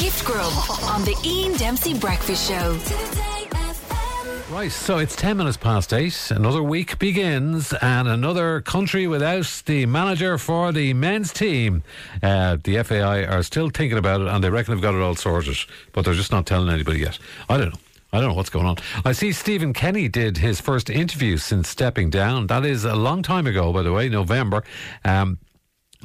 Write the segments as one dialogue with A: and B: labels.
A: Gift Grub on the Ian Dempsey Breakfast Show.
B: Right, so it's 10 minutes past 8. Another week begins, and another country without the manager for the men's team. Uh, the FAI are still thinking about it, and they reckon they've got it all sorted, but they're just not telling anybody yet. I don't know. I don't know what's going on. I see Stephen Kenny did his first interview since stepping down. That is a long time ago, by the way, November. Um,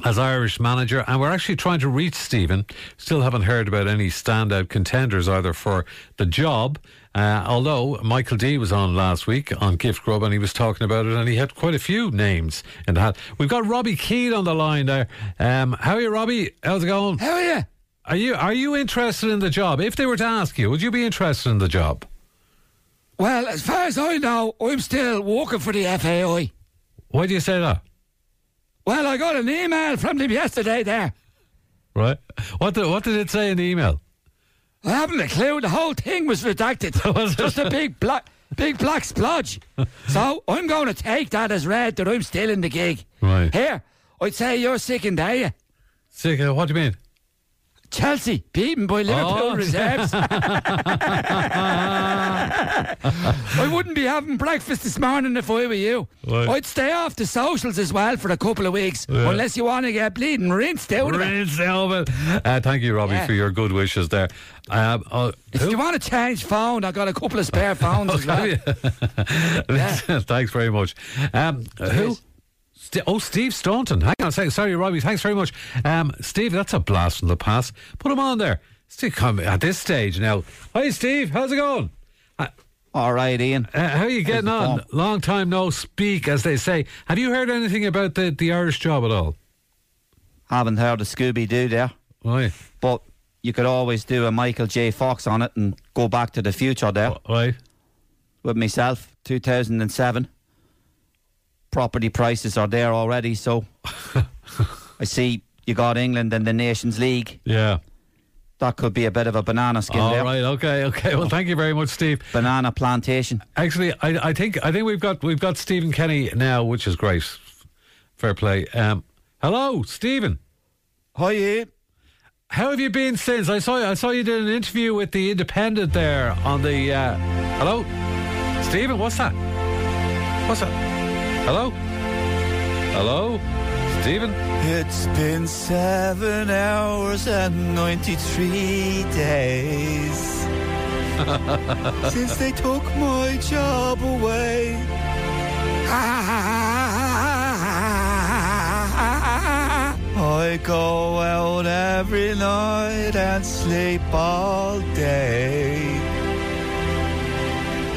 B: as Irish manager, and we're actually trying to reach Stephen. Still haven't heard about any standout contenders either for the job. Uh, although Michael D was on last week on Gift Grub and he was talking about it, and he had quite a few names in the hat. We've got Robbie Keane on the line there. Um, how are you, Robbie? How's it going?
C: How are you?
B: Are you are you interested in the job? If they were to ask you, would you be interested in the job?
C: Well, as far as I know, I'm still working for the FAI.
B: Why do you say that?
C: Well, I got an email from them yesterday there.
B: Right. What did, what did it say in the email?
C: I haven't a clue. The whole thing was redacted.
B: Was it?
C: Just a big black, big black splodge. so I'm going to take that as read that I'm still in the gig.
B: Right.
C: Here, I'd say you're sickened, are you?
B: Sick. uh, What do you mean?
C: Chelsea beaten by Liverpool
B: Oh.
C: reserves. I wouldn't be having breakfast this morning if I were you.
B: Right.
C: I'd stay off the socials as well for a couple of weeks,
B: Yeah.
C: unless you want to get bleeding rinsed out of it.
B: Rinse Elvin. Uh, thank you, Robbie,
C: Yeah.
B: for your good wishes there. Um, uh,
C: If
B: who-
C: you want to change phone, I've got a couple of spare phones as well.
B: Thanks very much. Um, who? St- oh, Steve Staunton. Hang on a second. Sorry, Robbie. Thanks very much. Um, Steve, that's a blast from the past. Put him on there. Steve, come at this stage now. Hi, Steve. How's it going?
D: All right, Ian.
B: Uh, how are you getting on? Long time no speak, as they say. Have you heard anything about the, the Irish job at all?
D: Haven't heard of Scooby Doo there,
B: Why?
D: but you could always do a Michael J. Fox on it and go back to the future there
B: Right.
D: with myself, 2007. Property prices are there already, so I see you got England in the Nations League.
B: Yeah.
D: That could be a bit of a banana skin
B: All
D: there.
B: right. Okay. Okay. Well, thank you very much, Steve.
D: Banana plantation.
B: Actually, I, I think I think we've got we've got Stephen Kenny now, which is great. Fair play. Um, hello, Stephen.
D: Hi, Ian.
B: How have you been since? I saw I saw you did an interview with the Independent there on the. Uh, hello, Stephen. What's that? What's that? Hello. Hello, Stephen.
E: It's been seven hours and 93 days since they took my job away. I go out every night and sleep all day.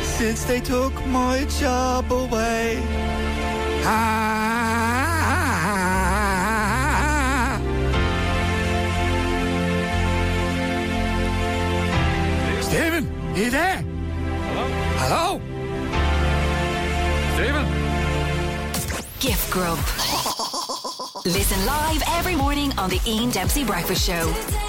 E: Since they took my job away.
C: Stephen, you there? Hello? Hello?
B: Stephen.
A: Gift Grub. Listen live every morning on the Ian Dempsey Breakfast Show.